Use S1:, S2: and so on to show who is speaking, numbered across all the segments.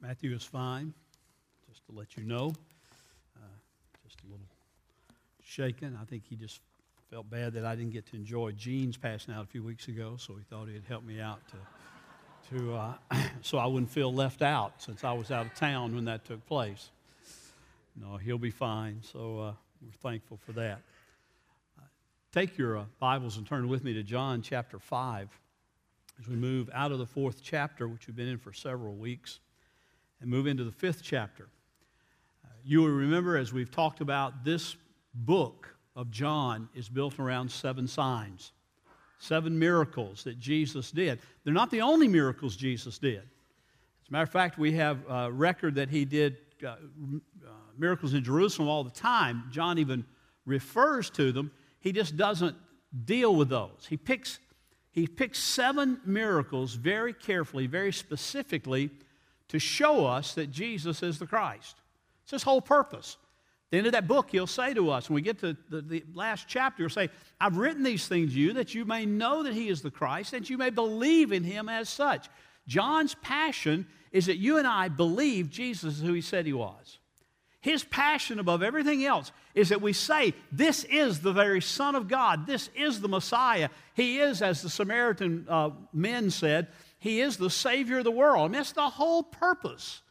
S1: Matthew is fine, just to let you know. Uh, just a little shaken. I think he just felt bad that I didn't get to enjoy Gene's passing out a few weeks ago, so he thought he'd help me out to, to uh, so I wouldn't feel left out since I was out of town when that took place. No, he'll be fine, so uh, we're thankful for that. Uh, take your uh, Bibles and turn with me to John chapter 5 as we move out of the fourth chapter, which we've been in for several weeks and move into the fifth chapter. Uh, you will remember, as we've talked about, this book of John is built around seven signs, seven miracles that Jesus did. They're not the only miracles Jesus did. As a matter of fact, we have a record that he did uh, uh, miracles in Jerusalem all the time. John even refers to them. He just doesn't deal with those. He picks, he picks seven miracles very carefully, very specifically to show us that Jesus is the Christ. It's his whole purpose. At the end of that book, he'll say to us, when we get to the, the last chapter, he'll say, I've written these things to you that you may know that he is the Christ, that you may believe in him as such. John's passion is that you and I believe Jesus is who he said he was. His passion above everything else is that we say, This is the very Son of God. This is the Messiah. He is, as the Samaritan uh, men said, he is the Savior of the world. And that's the whole purpose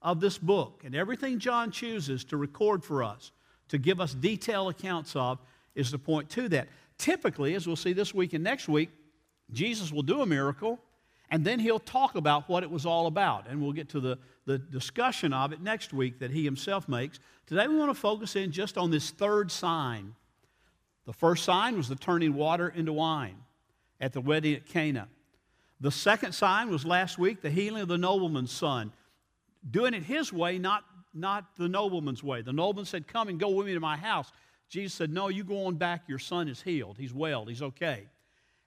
S1: of this book. And everything John chooses to record for us, to give us detailed accounts of, is to point to that. Typically, as we'll see this week and next week, Jesus will do a miracle, and then he'll talk about what it was all about. And we'll get to the, the discussion of it next week that he himself makes. Today, we want to focus in just on this third sign. The first sign was the turning water into wine at the wedding at Cana. The second sign was last week the healing of the nobleman's son. Doing it his way, not, not the nobleman's way. The nobleman said, Come and go with me to my house. Jesus said, No, you go on back. Your son is healed. He's well. He's okay.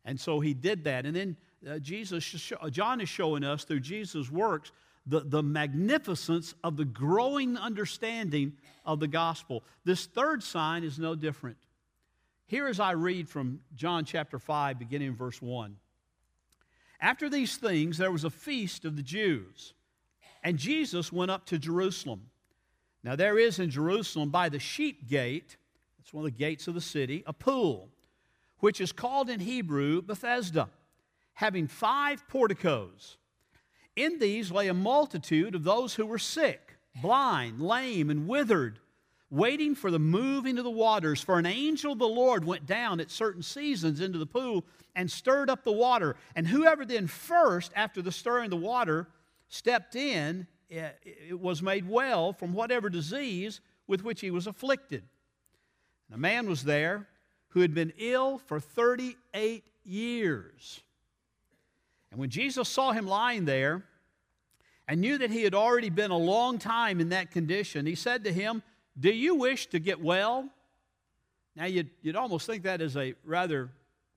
S1: And so he did that. And then uh, Jesus, John is showing us through Jesus' works the, the magnificence of the growing understanding of the gospel. This third sign is no different. Here, as I read from John chapter 5, beginning in verse 1. After these things, there was a feast of the Jews, and Jesus went up to Jerusalem. Now, there is in Jerusalem by the sheep gate, that's one of the gates of the city, a pool, which is called in Hebrew Bethesda, having five porticos. In these lay a multitude of those who were sick, blind, lame, and withered waiting for the moving of the waters. For an angel of the Lord went down at certain seasons into the pool and stirred up the water. And whoever then first, after the stirring of the water, stepped in, eh, it was made well from whatever disease with which he was afflicted. And a man was there who had been ill for 38 years. And when Jesus saw him lying there and knew that he had already been a long time in that condition, he said to him, do you wish to get well? Now, you'd, you'd almost think that is a rather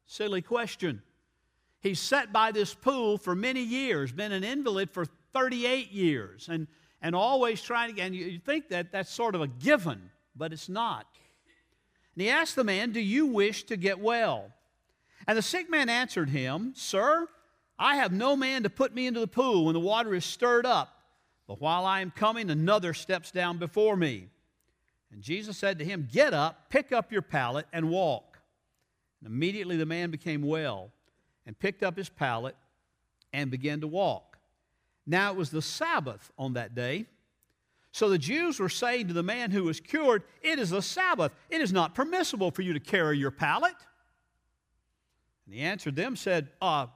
S1: silly question. He's sat by this pool for many years, been an invalid for 38 years, and, and always trying to, and you think that that's sort of a given, but it's not. And he asked the man, Do you wish to get well? And the sick man answered him, Sir, I have no man to put me into the pool when the water is stirred up, but while I am coming, another steps down before me. And Jesus said to him, Get up, pick up your pallet, and walk. And immediately the man became well and picked up his pallet and began to walk. Now it was the Sabbath on that day. So the Jews were saying to the man who was cured, It is the Sabbath. It is not permissible for you to carry your pallet. And he answered them, said, uh,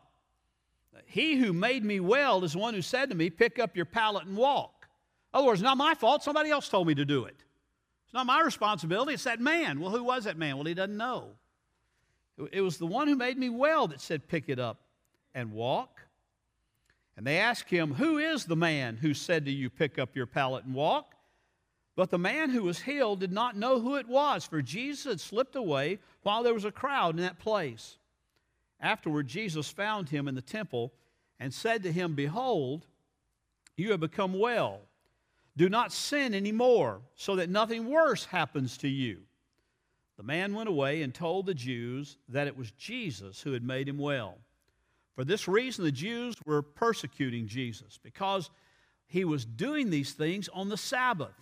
S1: He who made me well is one who said to me, Pick up your pallet and walk. In other words, not my fault. Somebody else told me to do it. It's not my responsibility, it's that man. Well, who was that man? Well, he doesn't know. It was the one who made me well that said, Pick it up and walk. And they asked him, Who is the man who said to you, Pick up your pallet and walk? But the man who was healed did not know who it was, for Jesus had slipped away while there was a crowd in that place. Afterward, Jesus found him in the temple and said to him, Behold, you have become well. Do not sin anymore, so that nothing worse happens to you. The man went away and told the Jews that it was Jesus who had made him well. For this reason, the Jews were persecuting Jesus, because he was doing these things on the Sabbath.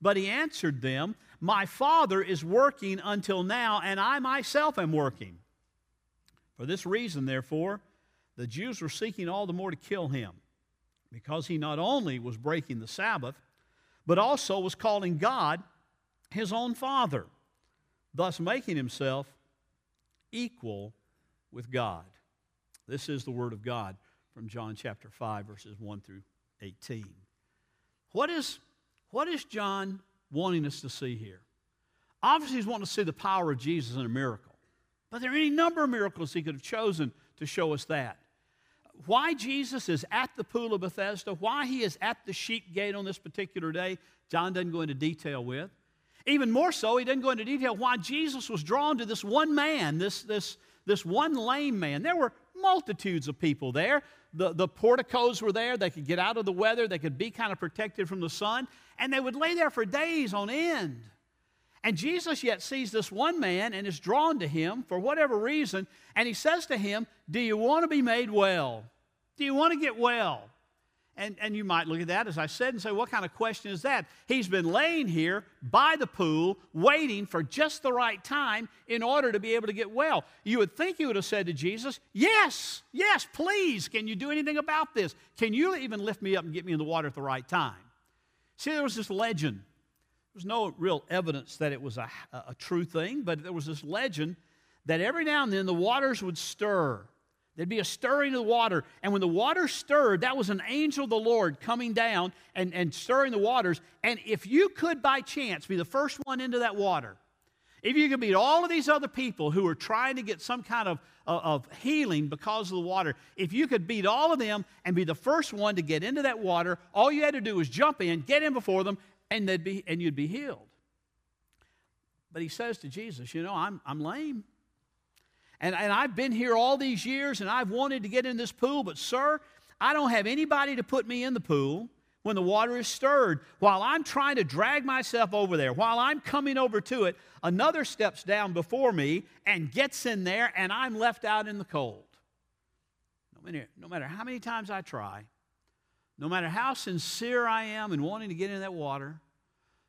S1: But he answered them, My Father is working until now, and I myself am working. For this reason, therefore, the Jews were seeking all the more to kill him, because he not only was breaking the Sabbath, but also was calling God his own Father, thus making himself equal with God. This is the Word of God from John chapter 5, verses 1 through 18. What is, what is John wanting us to see here? Obviously, he's wanting to see the power of Jesus in a miracle. But there are any number of miracles he could have chosen to show us that. Why Jesus is at the pool of Bethesda, why he is at the sheep gate on this particular day, John doesn't go into detail with. Even more so, he doesn't go into detail why Jesus was drawn to this one man, this, this, this one lame man. There were multitudes of people there. The, the porticos were there. They could get out of the weather, they could be kind of protected from the sun, and they would lay there for days on end. And Jesus yet sees this one man and is drawn to him for whatever reason, and he says to him, Do you want to be made well? Do you want to get well? And, and you might look at that, as I said, and say, What kind of question is that? He's been laying here by the pool, waiting for just the right time in order to be able to get well. You would think he would have said to Jesus, Yes, yes, please. Can you do anything about this? Can you even lift me up and get me in the water at the right time? See, there was this legend was no real evidence that it was a, a true thing, but there was this legend that every now and then the waters would stir. There'd be a stirring of the water. And when the water stirred, that was an angel of the Lord coming down and, and stirring the waters. And if you could by chance be the first one into that water, if you could beat all of these other people who are trying to get some kind of, of healing because of the water, if you could beat all of them and be the first one to get into that water, all you had to do was jump in, get in before them, and, they'd be, and you'd be healed. But he says to Jesus, You know, I'm, I'm lame. And, and I've been here all these years and I've wanted to get in this pool, but sir, I don't have anybody to put me in the pool when the water is stirred. While I'm trying to drag myself over there, while I'm coming over to it, another steps down before me and gets in there, and I'm left out in the cold. No matter, no matter how many times I try, no matter how sincere I am in wanting to get in that water,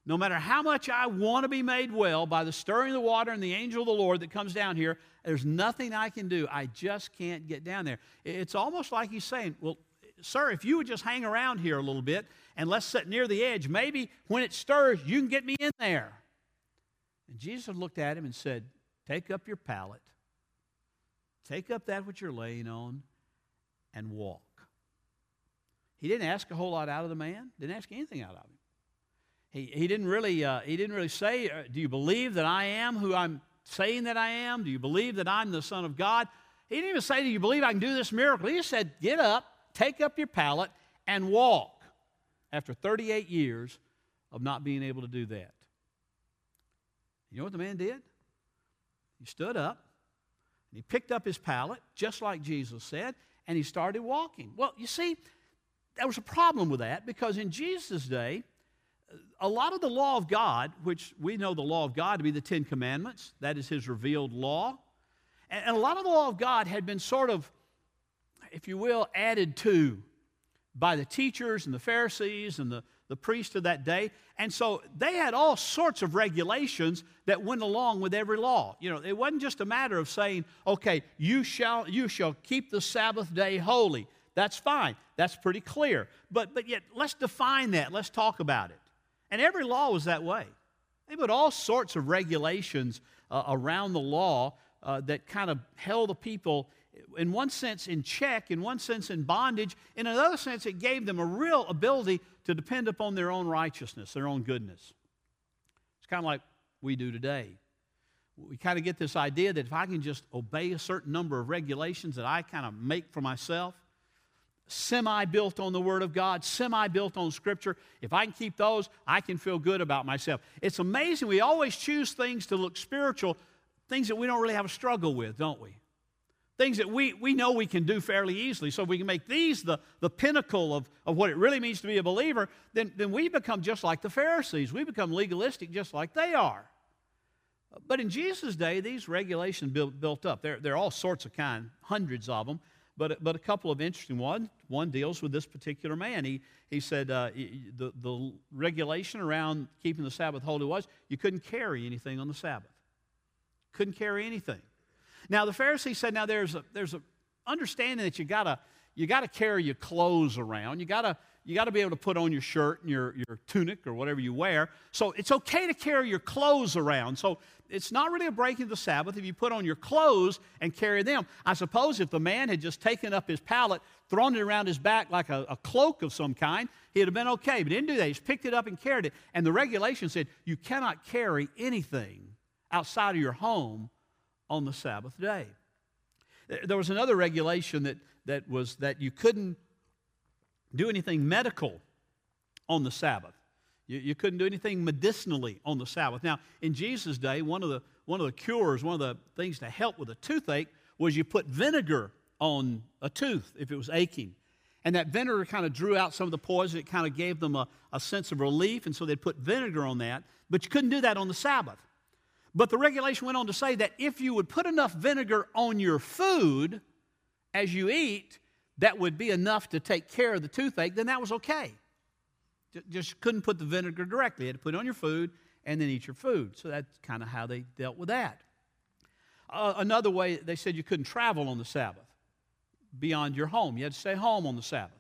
S1: no matter how much I want to be made well by the stirring of the water and the angel of the Lord that comes down here, there's nothing I can do. I just can't get down there. It's almost like he's saying, Well, sir, if you would just hang around here a little bit and let's sit near the edge, maybe when it stirs, you can get me in there. And Jesus looked at him and said, Take up your pallet, take up that which you're laying on, and walk. He didn't ask a whole lot out of the man, didn't ask anything out of him. He, he, didn't really, uh, he didn't really say, uh, Do you believe that I am who I'm saying that I am? Do you believe that I'm the Son of God? He didn't even say, Do you believe I can do this miracle? He just said, Get up, take up your pallet, and walk. After 38 years of not being able to do that. You know what the man did? He stood up, and he picked up his pallet, just like Jesus said, and he started walking. Well, you see, there was a problem with that because in Jesus' day, a lot of the law of God, which we know the law of God to be the Ten Commandments, that is His revealed law, and a lot of the law of God had been sort of, if you will, added to by the teachers and the Pharisees and the, the priests of that day. And so they had all sorts of regulations that went along with every law. You know, it wasn't just a matter of saying, okay, you shall, you shall keep the Sabbath day holy. That's fine. That's pretty clear. But, but yet, let's define that. Let's talk about it. And every law was that way. They put all sorts of regulations uh, around the law uh, that kind of held the people, in one sense, in check, in one sense, in bondage. In another sense, it gave them a real ability to depend upon their own righteousness, their own goodness. It's kind of like we do today. We kind of get this idea that if I can just obey a certain number of regulations that I kind of make for myself, semi built on the Word of God, semi built on Scripture. If I can keep those, I can feel good about myself. It's amazing. We always choose things to look spiritual, things that we don't really have a struggle with, don't we? Things that we, we know we can do fairly easily. So if we can make these the, the pinnacle of, of what it really means to be a believer, then, then we become just like the Pharisees. We become legalistic just like they are. But in Jesus' day, these regulations built, built up. There, there are all sorts of kind, hundreds of them. But, but a couple of interesting ones. One deals with this particular man. He, he said uh, the, the regulation around keeping the Sabbath holy was you couldn't carry anything on the Sabbath. Couldn't carry anything. Now, the Pharisee said, now there's a, there's a understanding that you gotta, you gotta carry your clothes around. You gotta, you got to be able to put on your shirt and your, your tunic or whatever you wear. So it's okay to carry your clothes around. So it's not really a breaking of the Sabbath if you put on your clothes and carry them. I suppose if the man had just taken up his pallet, thrown it around his back like a, a cloak of some kind, he'd have been okay. But he didn't do that. He just picked it up and carried it. And the regulation said you cannot carry anything outside of your home on the Sabbath day. There was another regulation that, that was that you couldn't do anything medical on the Sabbath. You, you couldn't do anything medicinally on the Sabbath. Now, in Jesus' day, one of, the, one of the cures, one of the things to help with a toothache was you put vinegar on a tooth if it was aching. And that vinegar kind of drew out some of the poison. It kind of gave them a, a sense of relief, and so they'd put vinegar on that. But you couldn't do that on the Sabbath. But the regulation went on to say that if you would put enough vinegar on your food as you eat, that would be enough to take care of the toothache, then that was okay. Just couldn't put the vinegar directly. You had to put it on your food and then eat your food. So that's kind of how they dealt with that. Uh, another way, they said you couldn't travel on the Sabbath beyond your home. You had to stay home on the Sabbath.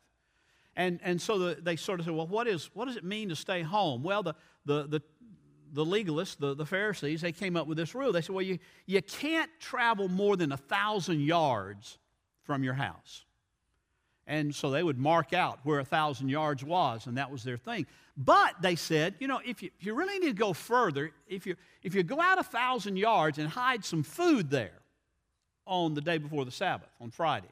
S1: And, and so the, they sort of said, well, what, is, what does it mean to stay home? Well, the, the, the, the legalists, the, the Pharisees, they came up with this rule. They said, well, you, you can't travel more than a thousand yards from your house. And so they would mark out where a thousand yards was, and that was their thing. But they said, you know, if you, if you really need to go further, if you, if you go out a thousand yards and hide some food there on the day before the Sabbath, on Friday,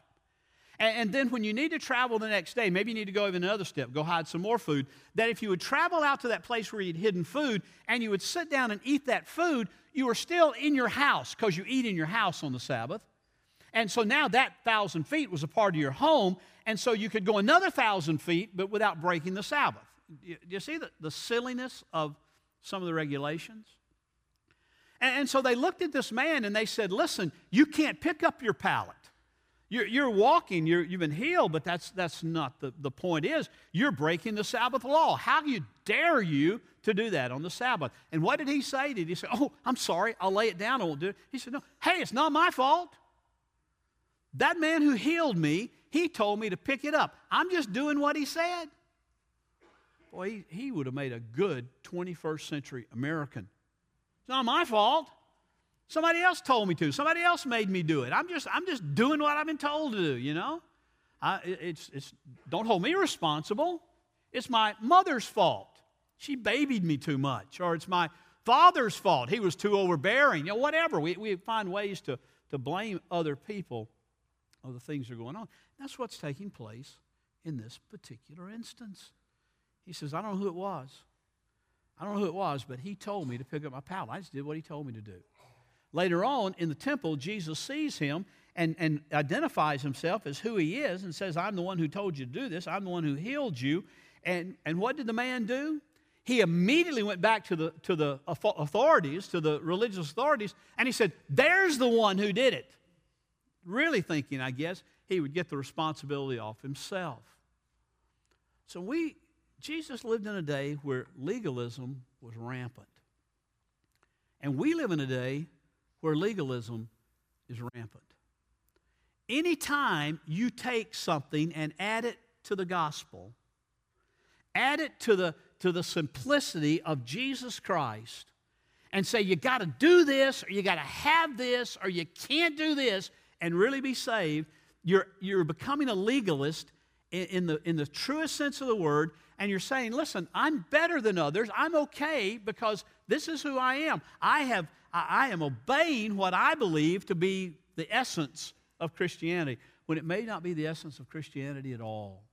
S1: and, and then when you need to travel the next day, maybe you need to go even another step, go hide some more food, that if you would travel out to that place where you'd hidden food and you would sit down and eat that food, you were still in your house because you eat in your house on the Sabbath. And so now that thousand feet was a part of your home, and so you could go another thousand feet, but without breaking the Sabbath. Do you see the, the silliness of some of the regulations? And, and so they looked at this man and they said, Listen, you can't pick up your pallet. You're, you're walking, you're, you've been healed, but that's, that's not the, the point is you're breaking the Sabbath law. How you dare you to do that on the Sabbath? And what did he say? Did he say, Oh, I'm sorry, I'll lay it down, I won't do it? He said, No, hey, it's not my fault. That man who healed me, he told me to pick it up. I'm just doing what he said. Boy, he, he would have made a good 21st century American. It's not my fault. Somebody else told me to. Somebody else made me do it. I'm just, I'm just doing what I've been told to do, you know? I, it's, it's, don't hold me responsible. It's my mother's fault. She babied me too much. Or it's my father's fault. He was too overbearing. You know, whatever. We, we find ways to, to blame other people of the things that are going on. That's what's taking place in this particular instance. He says, I don't know who it was. I don't know who it was, but he told me to pick up my pallet. I just did what he told me to do. Later on in the temple, Jesus sees him and, and identifies himself as who he is and says, I'm the one who told you to do this. I'm the one who healed you. And, and what did the man do? He immediately went back to the, to the authorities, to the religious authorities, and he said, There's the one who did it really thinking, I guess, he would get the responsibility off himself. So we, Jesus lived in a day where legalism was rampant. And we live in a day where legalism is rampant. Anytime you take something and add it to the gospel, add it to the, to the simplicity of Jesus Christ, and say you got to do this, or you got to have this, or you can't do this, and really be saved, you're, you're becoming a legalist in, in, the, in the truest sense of the word, and you're saying, listen, I'm better than others. I'm okay because this is who I am. I, have, I, I am obeying what I believe to be the essence of Christianity, when it may not be the essence of Christianity at all.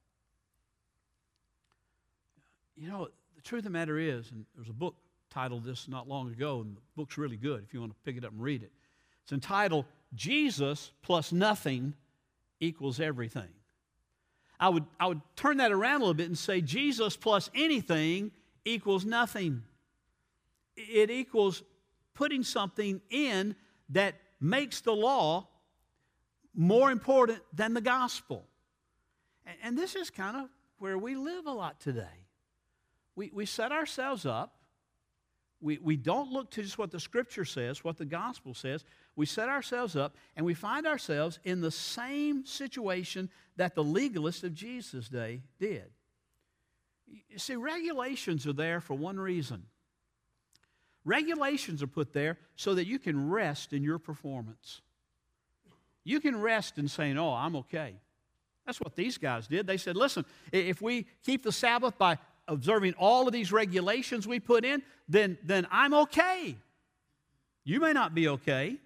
S1: You know, the truth of the matter is, and there's a book titled this not long ago, and the book's really good if you want to pick it up and read it. It's entitled Jesus plus nothing equals everything. I would, I would turn that around a little bit and say Jesus plus anything equals nothing. It equals putting something in that makes the law more important than the gospel. And, and this is kind of where we live a lot today. We, we set ourselves up. We, we don't look to just what the scripture says, what the gospel says. We set ourselves up and we find ourselves in the same situation that the legalists of Jesus' day did. You see, regulations are there for one reason. Regulations are put there so that you can rest in your performance. You can rest in saying, Oh, I'm okay. That's what these guys did. They said, Listen, if we keep the Sabbath by observing all of these regulations we put in, then, then I'm okay. You may not be okay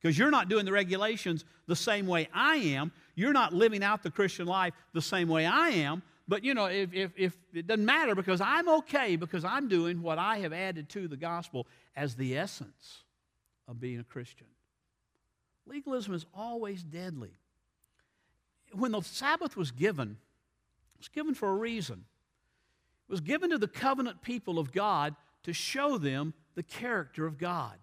S1: because you're not doing the regulations the same way I am. You're not living out the Christian life the same way I am. But you know, if, if, if it doesn't matter because I'm okay because I'm doing what I have added to the gospel as the essence of being a Christian. Legalism is always deadly. When the Sabbath was given, it was given for a reason. Was given to the covenant people of God to show them the character of God.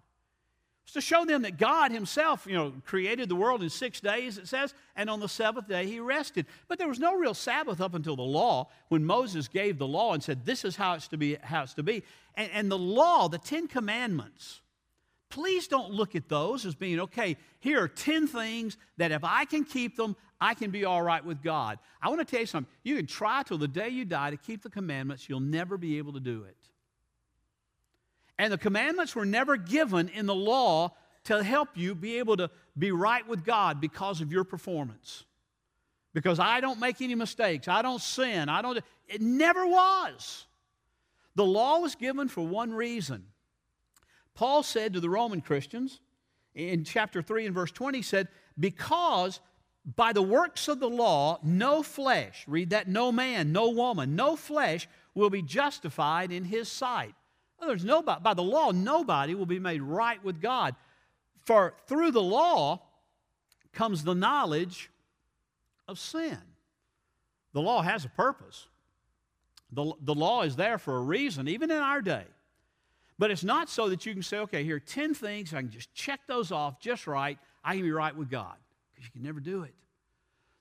S1: It's to show them that God Himself, you know, created the world in six days, it says, and on the seventh day He rested. But there was no real Sabbath up until the law, when Moses gave the law and said, This is how it's to be. How it's to be. And, and the law, the Ten Commandments, please don't look at those as being, okay, here are 10 things that if I can keep them, I can be all right with God. I want to tell you something. You can try till the day you die to keep the commandments, you'll never be able to do it. And the commandments were never given in the law to help you be able to be right with God because of your performance. Because I don't make any mistakes, I don't sin, I don't. It never was. The law was given for one reason. Paul said to the Roman Christians in chapter 3 and verse 20, he said, Because by the works of the law, no flesh, read that, no man, no woman, no flesh will be justified in his sight. Well, there's nobody, by the law, nobody will be made right with God. For through the law comes the knowledge of sin. The law has a purpose. The, the law is there for a reason, even in our day. But it's not so that you can say, okay, here are 10 things, I can just check those off just right, I can be right with God. Because you can never do it.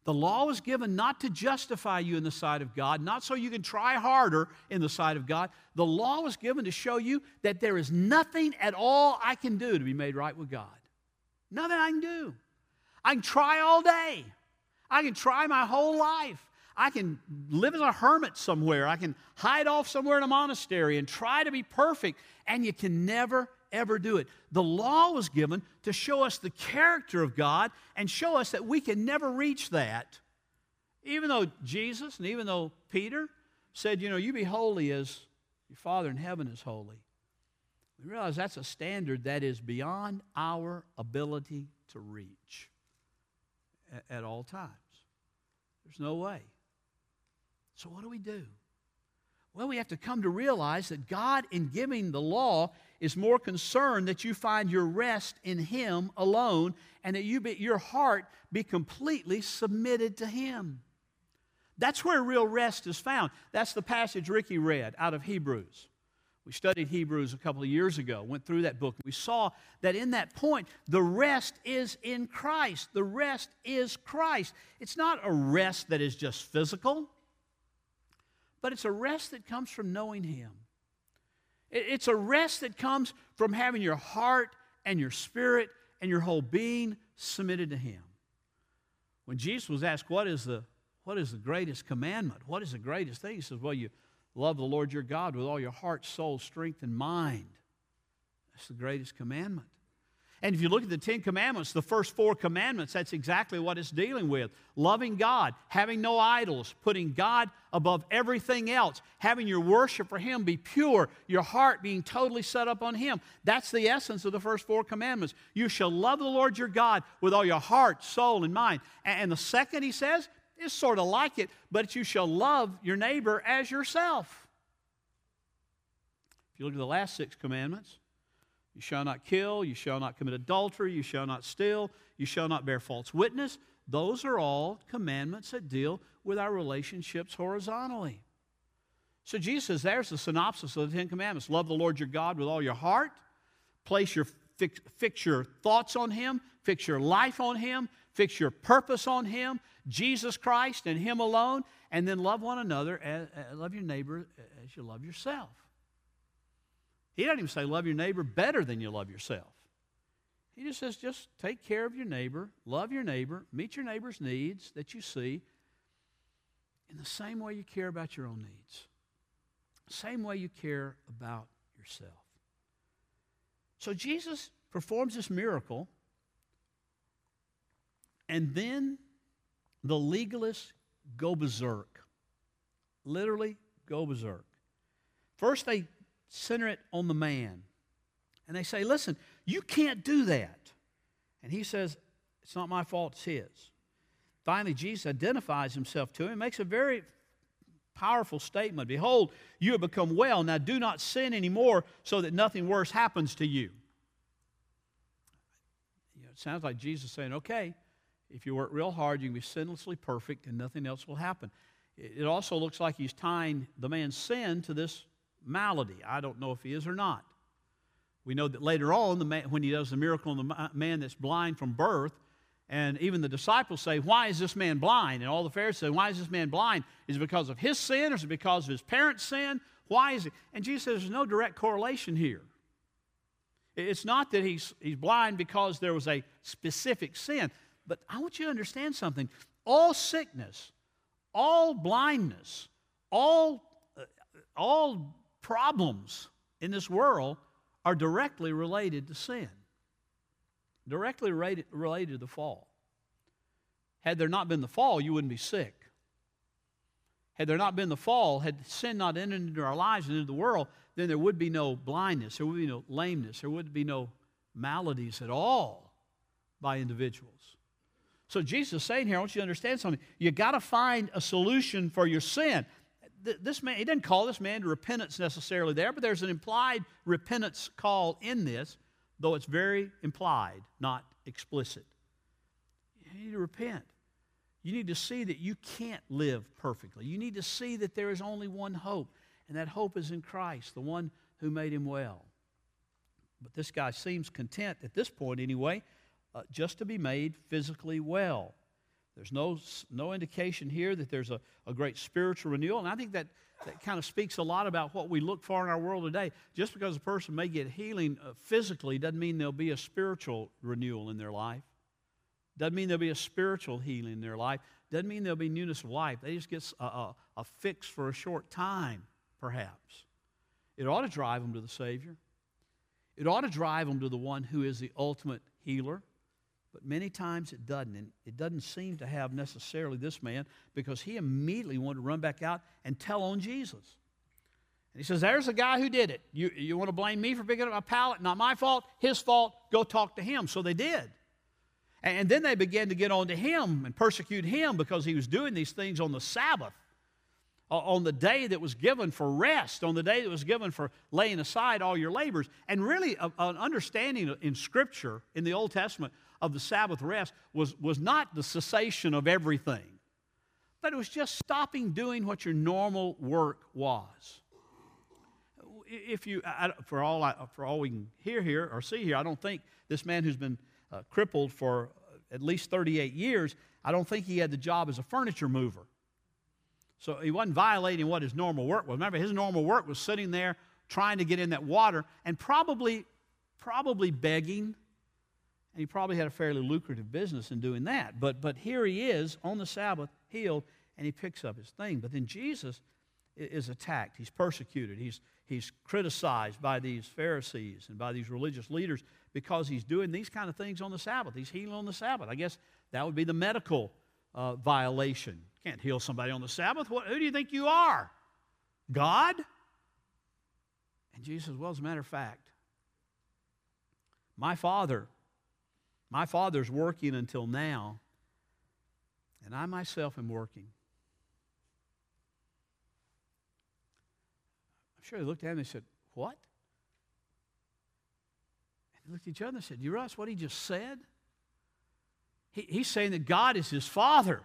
S1: The law was given not to justify you in the sight of God, not so you can try harder in the sight of God. The law was given to show you that there is nothing at all I can do to be made right with God. Nothing I can do. I can try all day. I can try my whole life. I can live as a hermit somewhere. I can hide off somewhere in a monastery and try to be perfect. And you can never, ever do it. The law was given to show us the character of God and show us that we can never reach that. Even though Jesus and even though Peter said, you know, you be holy as your Father in heaven is holy. We realize that's a standard that is beyond our ability to reach at, all times. There's no way. So, what do we do? Well, we have to come to realize that God, in giving the law, is more concerned that you find your rest in Him alone and that you be, your heart be completely submitted to Him. That's where real rest is found. That's the passage Ricky read out of Hebrews. We studied Hebrews a couple of years ago, went through that book. We saw that in that point, the rest is in Christ. The rest is Christ. It's not a rest that is just physical, but it's a rest that comes from knowing Him. It's a rest that comes from having your heart and your spirit and your whole being submitted to Him. When Jesus was asked, What is the, what is the greatest commandment? What is the greatest thing? He says, Well, you love the Lord your God with all your heart, soul, strength, and mind. That's the greatest commandment. And if you look at the Ten Commandments, the first four commandments, that's exactly what it's dealing with loving God, having no idols, putting God above everything else, having your worship for Him be pure, your heart being totally set up on Him. That's the essence of the first four commandments. You shall love the Lord your God with all your heart, soul, and mind. And the second, He says, is sort of like it, but you shall love your neighbor as yourself. If you look at the last six commandments, you shall not kill, you shall not commit adultery, you shall not steal, you shall not bear false witness. Those are all commandments that deal with our relationships horizontally. So Jesus says there's the synopsis of the Ten Commandments love the Lord your God with all your heart, place your fix, fix your thoughts on Him, fix your life on Him, fix your purpose on Him, Jesus Christ, and Him alone, and then love one another, as, love your neighbor as you love yourself. He doesn't even say love your neighbor better than you love yourself. He just says just take care of your neighbor, love your neighbor, meet your neighbor's needs that you see in the same way you care about your own needs, same way you care about yourself. So Jesus performs this miracle, and then the legalists go berserk. Literally, go berserk. First, they center it on the man. And they say, listen, you can't do that. And he says, it's not my fault, it's his. Finally, Jesus identifies himself to him, and makes a very powerful statement Behold, you have become well. Now do not sin anymore so that nothing worse happens to you. you know, it sounds like Jesus is saying, okay, if you work real hard, you can be sinlessly perfect and nothing else will happen. It also looks like he's tying the man's sin to this malady. I don't know if he is or not. We know that later on, man, when he does the miracle on the man that's blind from birth, and even the disciples say, Why is this man blind? And all the Pharisees say, Why is this man blind? Is it because of his sin or is it because of his parents' sin? Why is it? And Jesus says there's no direct correlation here. It's not that he's, he's blind because there was a specific sin, but I want you to understand something. All sickness, all blindness, all, uh, all problems in this world are directly related to sin, directly related, to the fall. Had there not been the fall, you wouldn't be sick. Had there not been the fall, had sin not entered into our lives and into the world, then there would be no blindness, there would be no lameness, there would be no maladies at all by individuals. So Jesus is saying here, I want you to understand something. You got to find a solution for your sin this man, he didn't call this man to repentance necessarily there, but there's an implied repentance call in this, though it's very implied, not explicit. You need to repent. You need to see that you can't live perfectly. You need to see that there is only one hope, and that hope is in Christ, the one who made him well. But this guy seems content, at this point anyway, uh, just to be made physically well. There's no, no indication here that there's a, a great spiritual renewal. And I think that, that kind of speaks a lot about what we look for in our world today. Just because a person may get healing uh, physically doesn't mean there'll be a spiritual renewal in their life. Doesn't mean there'll be a spiritual healing in their life. Doesn't mean there'll be newness of life. They just get a, a, a fix for a short time, perhaps. It ought to drive them to the Savior. It ought to drive them to the one who is the ultimate healer. But many times it doesn't. And it doesn't seem to have necessarily this man because he immediately wanted to run back out and tell on Jesus. And he says, There's the guy who did it. You, you want to blame me for picking up my pallet? Not my fault, his fault. Go talk to him. So they did. And then they began to get on to him and persecute him because he was doing these things on the Sabbath, on the day that was given for rest, on the day that was given for laying aside all your labors. And really, an understanding in Scripture in the Old Testament of the Sabbath rest was, was not the cessation of everything, but it was just stopping doing what your normal work was. If you, for all, I, for all we can hear here or see here, I don't think this man who's been uh, crippled for at least 38 years, I don't think he had the job as a furniture mover. So he wasn't violating what his normal work was. Remember, his normal work was sitting there trying to get in that water and probably, probably begging and he probably had a fairly lucrative business in doing that. But, but here he is on the Sabbath, healed, and he picks up his thing. But then Jesus is attacked. He's persecuted. He's, he's criticized by these Pharisees and by these religious leaders because he's doing these kind of things on the Sabbath. He's healing on the Sabbath. I guess that would be the medical uh, violation. Can't heal somebody on the Sabbath. What, who do you think you are? God? And Jesus says, Well, as a matter of fact, my Father my father's working until now, and I myself am working. I'm sure they looked at him and they said, What? And they looked at each other and said, You realize what he just said? He, he's saying that God is his father.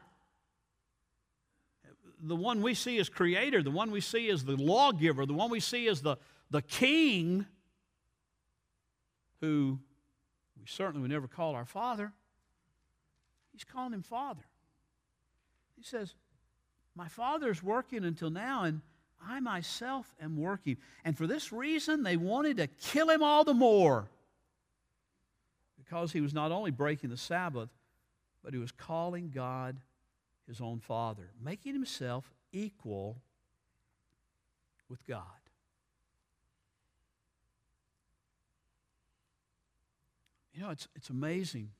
S1: The one we see as creator, the one we see as the lawgiver, the one we see as the, the king who we certainly would never call our Father. He's calling him Father. He says, My Father's working until now, and I myself am working. And for this reason, they wanted to kill him all the more. Because he was not only breaking the Sabbath, but he was calling God his own Father, making himself equal with God. You know, it's, it's amazing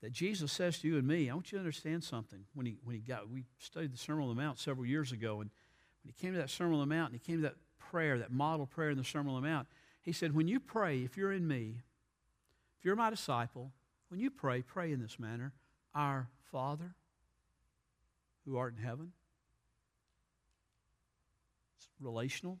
S1: that Jesus says to you and me, I want you to understand something. When he, when he got, we studied the Sermon on the Mount several years ago, and when he came to that Sermon on the Mount and he came to that prayer, that model prayer in the Sermon on the Mount, he said, When you pray, if you're in me, if you're my disciple, when you pray, pray in this manner Our Father who art in heaven. It's relational.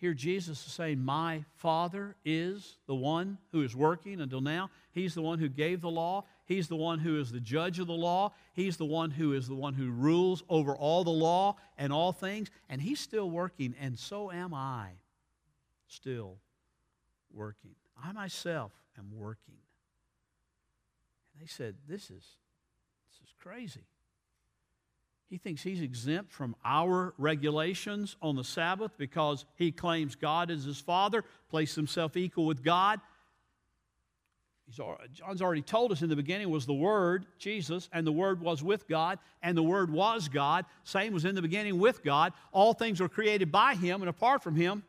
S1: Here, Jesus is saying, My Father is the one who is working until now. He's the one who gave the law. He's the one who is the judge of the law. He's the one who is the one who rules over all the law and all things. And He's still working, and so am I still working. I myself am working. They said, This is, this is crazy. He thinks he's exempt from our regulations on the Sabbath because he claims God is his father, placed himself equal with God. He's, John's already told us in the beginning was the Word, Jesus, and the Word was with God, and the Word was God. Same was in the beginning with God. All things were created by Him, and apart from Him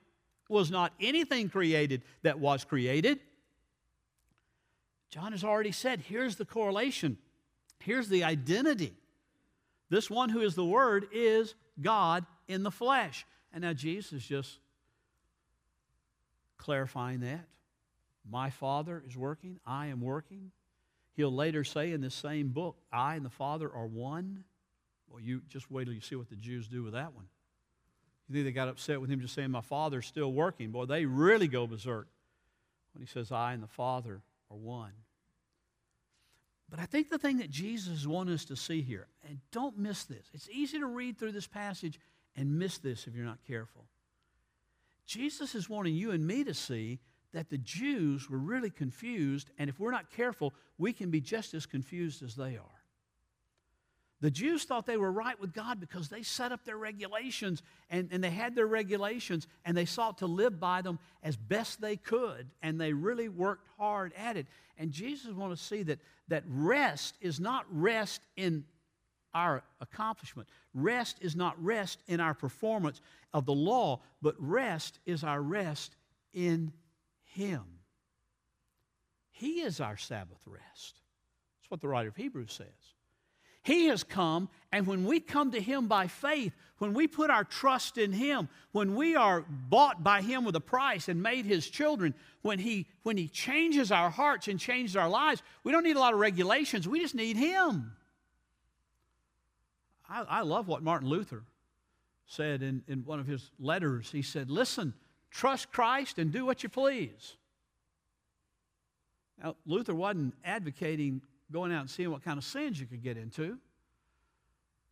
S1: was not anything created that was created. John has already said here's the correlation, here's the identity. This one who is the Word is God in the flesh. And now Jesus is just clarifying that. My Father is working, I am working. He'll later say in this same book, I and the Father are one. Well, you just wait till you see what the Jews do with that one. You think they got upset with him just saying, My Father's still working? Boy, they really go berserk when he says, I and the Father are one. But I think the thing that Jesus wants us to see here, and don't miss this, it's easy to read through this passage and miss this if you're not careful. Jesus is wanting you and me to see that the Jews were really confused, and if we're not careful, we can be just as confused as they are. The Jews thought they were right with God because they set up their regulations and, and they had their regulations and they sought to live by them as best they could and they really worked hard at it. And Jesus wanted to see that, that rest is not rest in our accomplishment. Rest is not rest in our performance of the law, but rest is our rest in Him. He is our Sabbath rest. That's what the writer of Hebrews says. He has come, and when we come to Him by faith, when we put our trust in Him, when we are bought by Him with a price and made His children, when He, when he changes our hearts and changes our lives, we don't need a lot of regulations. We just need Him. I, I love what Martin Luther said in, in one of his letters. He said, Listen, trust Christ and do what you please. Now, Luther wasn't advocating going out and seeing what kind of sins you could get into.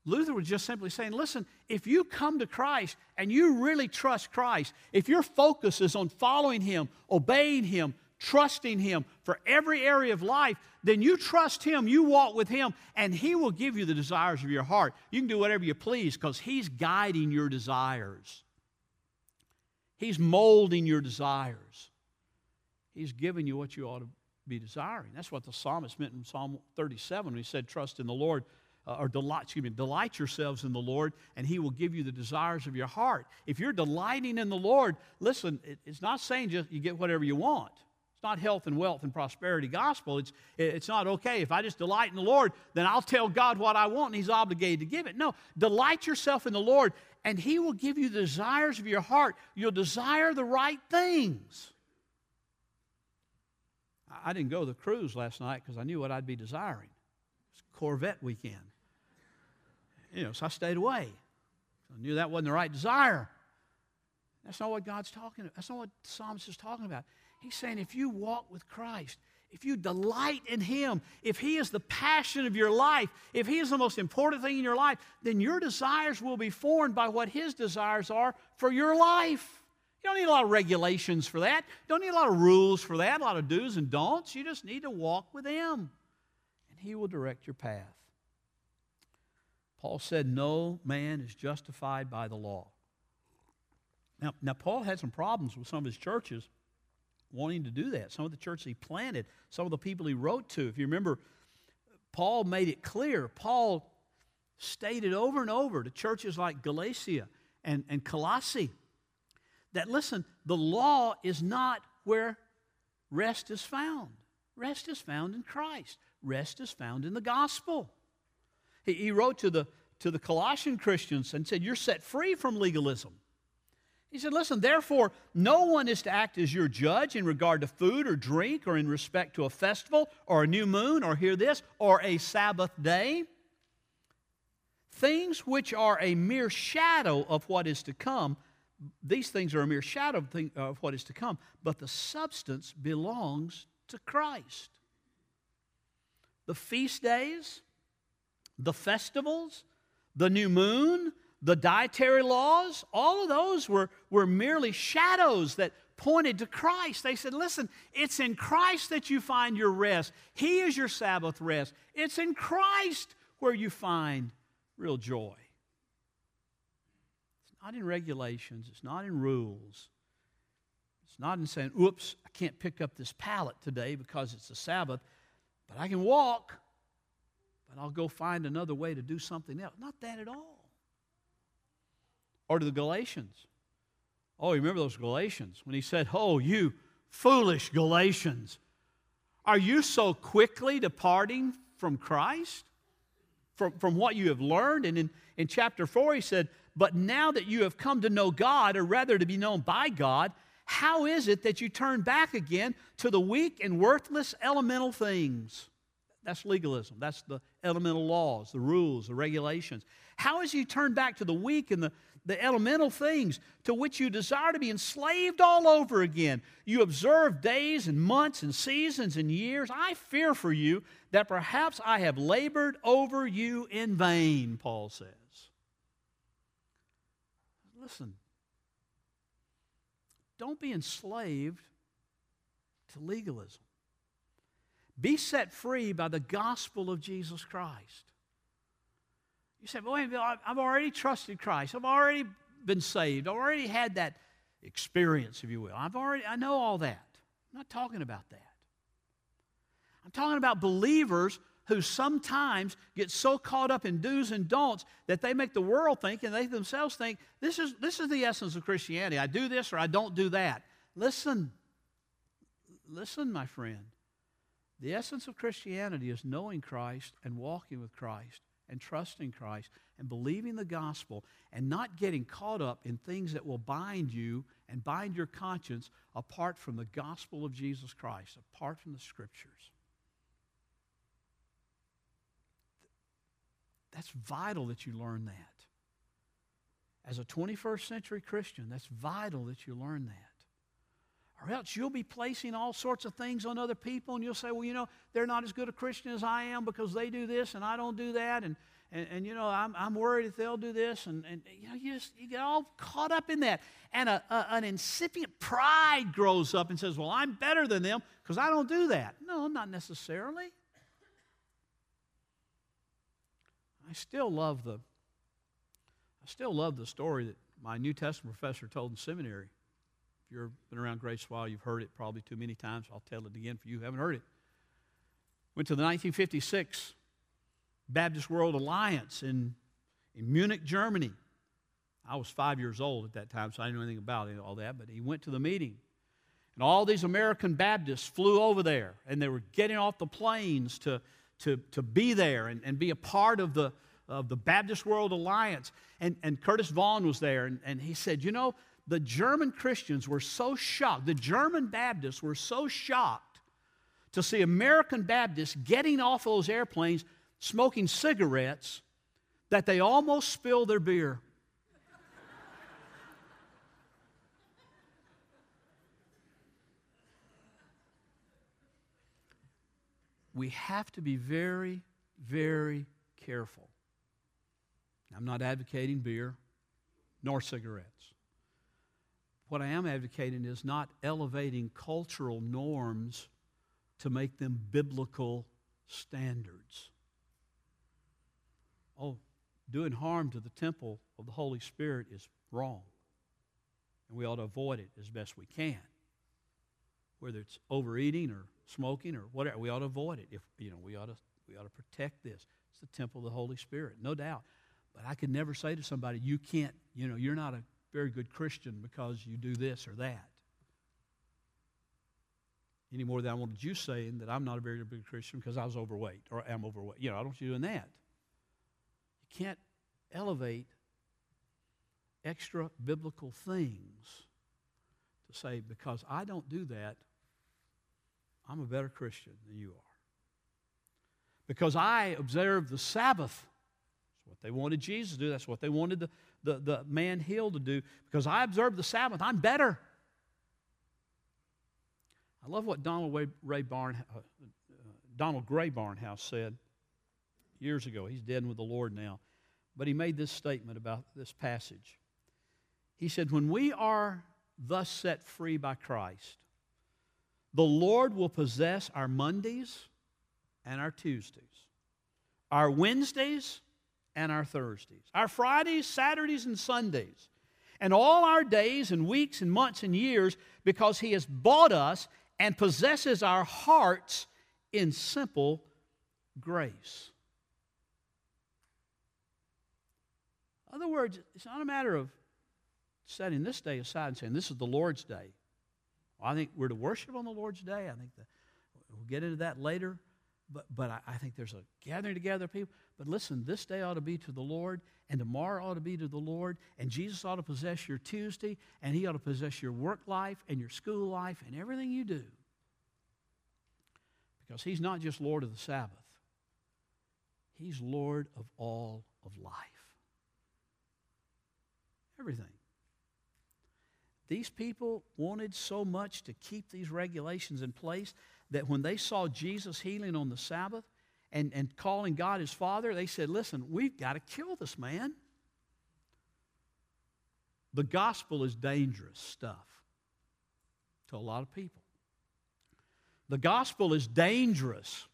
S1: Luther was just simply saying, listen, if you come to Christ and you really trust Christ, if your focus is on following Him, obeying Him, trusting Him for every area of life, then you trust Him, you walk with Him, and He will give you the desires of your heart. You can do whatever you please because He's guiding your desires, He's molding your desires, He's giving you what you ought to be desiring. That's what the psalmist meant in Psalm 37 when he said, Trust in the Lord, uh, or delight, excuse me, delight yourselves in the Lord, and he will give you the desires of your heart. If you're delighting in the Lord, listen, it, it's not saying just you get whatever you want. It's not health and wealth and prosperity gospel. It's, it's not okay. If I just delight in the Lord, then I'll tell God what I want and He's obligated to give it. No, delight yourself in the Lord and He will give you the desires of your heart. You'll desire the right things. I didn't go to the cruise last night because I knew what I'd be desiring. It's Corvette weekend. You know, so I stayed away. I knew that wasn't the right desire. That's not what God's talking about. That's not what the psalmist is talking about. He's saying if you walk with Christ, if you delight in Him, if He is the passion of your life, if He is the most important thing in your life, then your desires will be formed by what His desires are for your life. You don't need a lot of regulations for that. You don't need a lot of rules for that, a lot of do's and don'ts. You just need to walk with Him. and he will direct your path. Paul said, No man is justified by the law. Now, now, Paul had some problems with some of his churches wanting to do that. Some of the churches he planted, some of the people he wrote to. If you remember, Paul made it clear. Paul stated over and over to churches like Galatia and, and Colossae that, listen, the law is not where rest is found. Rest is found in Christ, rest is found in the gospel. He, he wrote to the, to the Colossian Christians and said, You're set free from legalism. He said, Listen, therefore, no one is to act as your judge in regard to food or drink or in respect to a festival or a new moon or hear this or a Sabbath day. Things which are a mere shadow of what is to come, these things are a mere shadow of what is to come, but the substance belongs to Christ. The feast days, the festivals, the new moon, the dietary laws, all of those were, were merely shadows that pointed to Christ. They said, listen, it's in Christ that you find your rest. He is your Sabbath rest. It's in Christ where you find real joy. Not in regulations, it's not in rules. It's not in saying, oops, I can't pick up this pallet today because it's a Sabbath, but I can walk, but I'll go find another way to do something else. Not that at all. Or to the Galatians. Oh, you remember those Galatians when he said, Oh, you foolish Galatians, are you so quickly departing from Christ? From, from what you have learned? And in, in chapter 4, he said, But now that you have come to know God, or rather to be known by God, how is it that you turn back again to the weak and worthless elemental things? That's legalism. That's the elemental laws, the rules, the regulations. How is you turn back to the weak and the, the elemental things to which you desire to be enslaved all over again? You observe days and months and seasons and years. I fear for you that perhaps I have labored over you in vain, Paul says. Listen, don't be enslaved to legalism. Be set free by the gospel of Jesus Christ. You say, well, I've already trusted Christ. I've already been saved. I've already had that experience, if you will. I've already, I know all that. I'm not talking about that. I'm talking about believers who sometimes get so caught up in do's and don'ts that they make the world think and they themselves think this is, this is the essence of Christianity. I do this or I don't do that. Listen, listen, my friend. The essence of Christianity is knowing Christ and walking with Christ and trusting Christ and believing the gospel and not getting caught up in things that will bind you and bind your conscience apart from the gospel of Jesus Christ, apart from the scriptures. That's vital that you learn that. As a 21st century Christian, that's vital that you learn that. Or else you'll be placing all sorts of things on other people, and you'll say, well, you know, they're not as good a Christian as I am because they do this and I don't do that. And, and, and you know, I'm, I'm worried if they'll do this. And, and you know, you just you get all caught up in that. And a, a, an incipient pride grows up and says, well, I'm better than them because I don't do that. No, not necessarily. I still love the I still love the story that my New Testament professor told in seminary. If you've been around Grace a while, you've heard it probably too many times. I'll tell it again for you who haven't heard it. Went to the 1956 Baptist World Alliance in, in Munich, Germany. I was five years old at that time, so I didn't know anything about all that, but he went to the meeting. And all these American Baptists flew over there, and they were getting off the planes to, to, to be there and, and be a part of the, of the Baptist World Alliance. And, and Curtis Vaughan was there, and, and he said, You know, the German Christians were so shocked, the German Baptists were so shocked to see American Baptists getting off those airplanes smoking cigarettes that they almost spilled their beer. We have to be very, very careful. I'm not advocating beer nor cigarettes. What I am advocating is not elevating cultural norms to make them biblical standards. Oh, doing harm to the temple of the Holy Spirit is wrong. And we ought to avoid it as best we can. Whether it's overeating or smoking or whatever, we ought to avoid it. If you know, we ought to we ought to protect this. It's the temple of the Holy Spirit, no doubt. But I could never say to somebody, you can't, you know, you're not a very good Christian because you do this or that. Any more than I wanted you saying that I'm not a very good Christian because I was overweight or am overweight. You know, I don't want you doing that. You can't elevate extra biblical things to say, because I don't do that, I'm a better Christian than you are. Because I observe the Sabbath. That's what they wanted Jesus to do. That's what they wanted the, the, the man healed to do. Because I observe the Sabbath, I'm better. I love what Donald Ray Barn, uh, uh, Donald Grey Barnhouse said years ago. He's dead with the Lord now. But he made this statement about this passage. He said, When we are thus set free by Christ, the Lord will possess our Mondays and our Tuesdays, our Wednesdays and our Thursdays, our Fridays, Saturdays, and Sundays, and all our days and weeks and months and years because He has bought us and possesses our hearts in simple grace. In other words, it's not a matter of setting this day aside and saying, This is the Lord's day. Well, I think we're to worship on the Lord's day. I think that we'll get into that later. But, but I, I think there's a gathering together of people. But listen, this day ought to be to the Lord, and tomorrow ought to be to the Lord, and Jesus ought to possess your Tuesday, and He ought to possess your work life and your school life and everything you do. Because He's not just Lord of the Sabbath, He's Lord of all of life. Everything. These people wanted so much to keep these regulations in place that when they saw Jesus healing on the Sabbath and, and calling God his Father, they said, Listen, we've got to kill this man. The gospel is dangerous stuff to a lot of people. The gospel is dangerous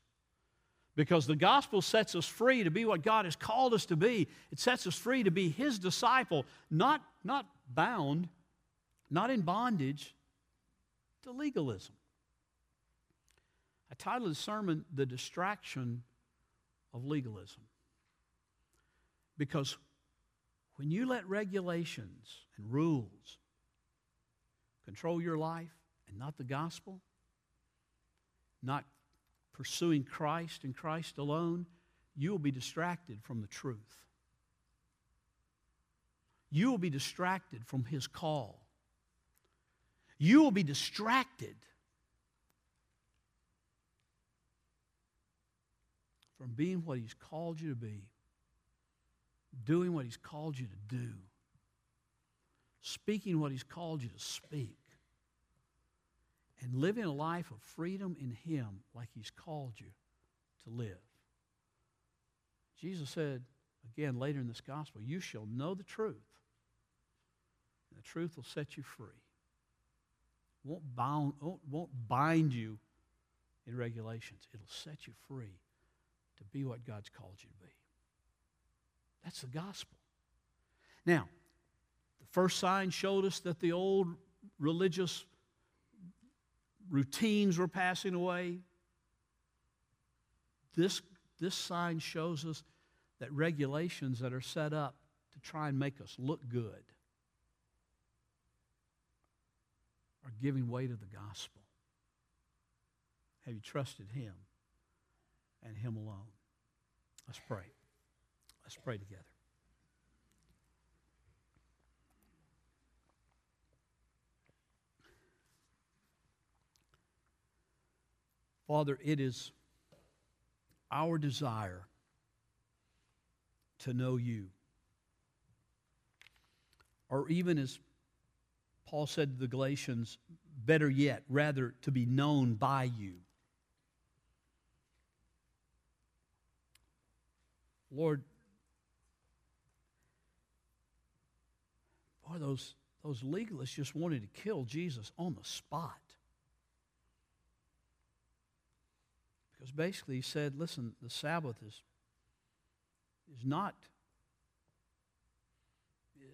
S1: because the gospel sets us free to be what God has called us to be. It sets us free to be his disciple, not, not bound not in bondage to legalism. I titled the sermon, The Distraction of Legalism. Because when you let regulations and rules control your life and not the gospel, not pursuing Christ and Christ alone, you will be distracted from the truth. You will be distracted from His call you will be distracted from being what He's called you to be, doing what He's called you to do, speaking what He's called you to speak, and living a life of freedom in Him like He's called you to live. Jesus said, again later in this gospel, You shall know the truth, and the truth will set you free won't, bound, won't bind you in regulations. It'll set you free to be what God's called you to be. That's the gospel. Now, the first sign showed us that the old religious routines were passing away. This, this sign shows us that regulations that are set up to try and make us look good are giving way to the gospel? Have you trusted Him and Him alone? Let's pray. Let's pray together. Father, it is our desire to know you. Or even as Paul said to the Galatians, better yet, rather to be known by you. Lord, boy, those, those legalists just wanted to kill Jesus on the spot. Because basically he said, listen, the Sabbath is, is not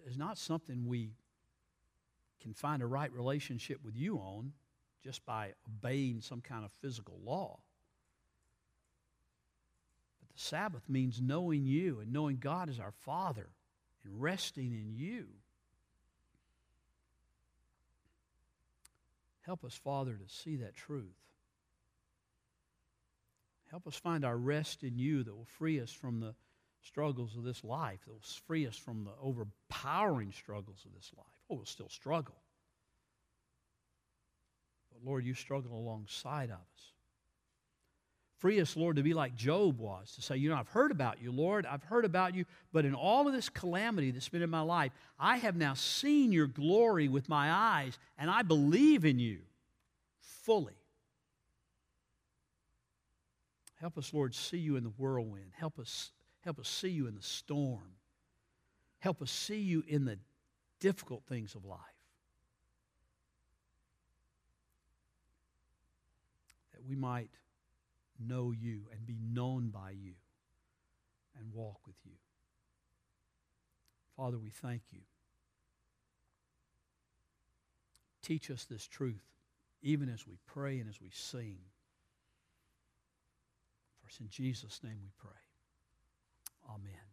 S1: is not something we can find a right relationship with you on just by obeying some kind of physical law. But the Sabbath means knowing you and knowing God as our Father and resting in you. Help us, Father, to see that truth. Help us find our rest in you that will free us from the struggles of this life, that will free us from the overpowering struggles of this life. Oh, we'll still struggle. But Lord, you struggle alongside of us. Free us, Lord, to be like Job was, to say, You know, I've heard about you, Lord. I've heard about you, but in all of this calamity that's been in my life, I have now seen your glory with my eyes, and I believe in you fully. Help us, Lord, see you in the whirlwind. Help us, help us see you in the storm. Help us see you in the difficult things of life. That we might know you and be known by you and walk with you. Father, we thank you. Teach us this truth, even as we pray and as we sing. For it's in Jesus' name we pray. Amen.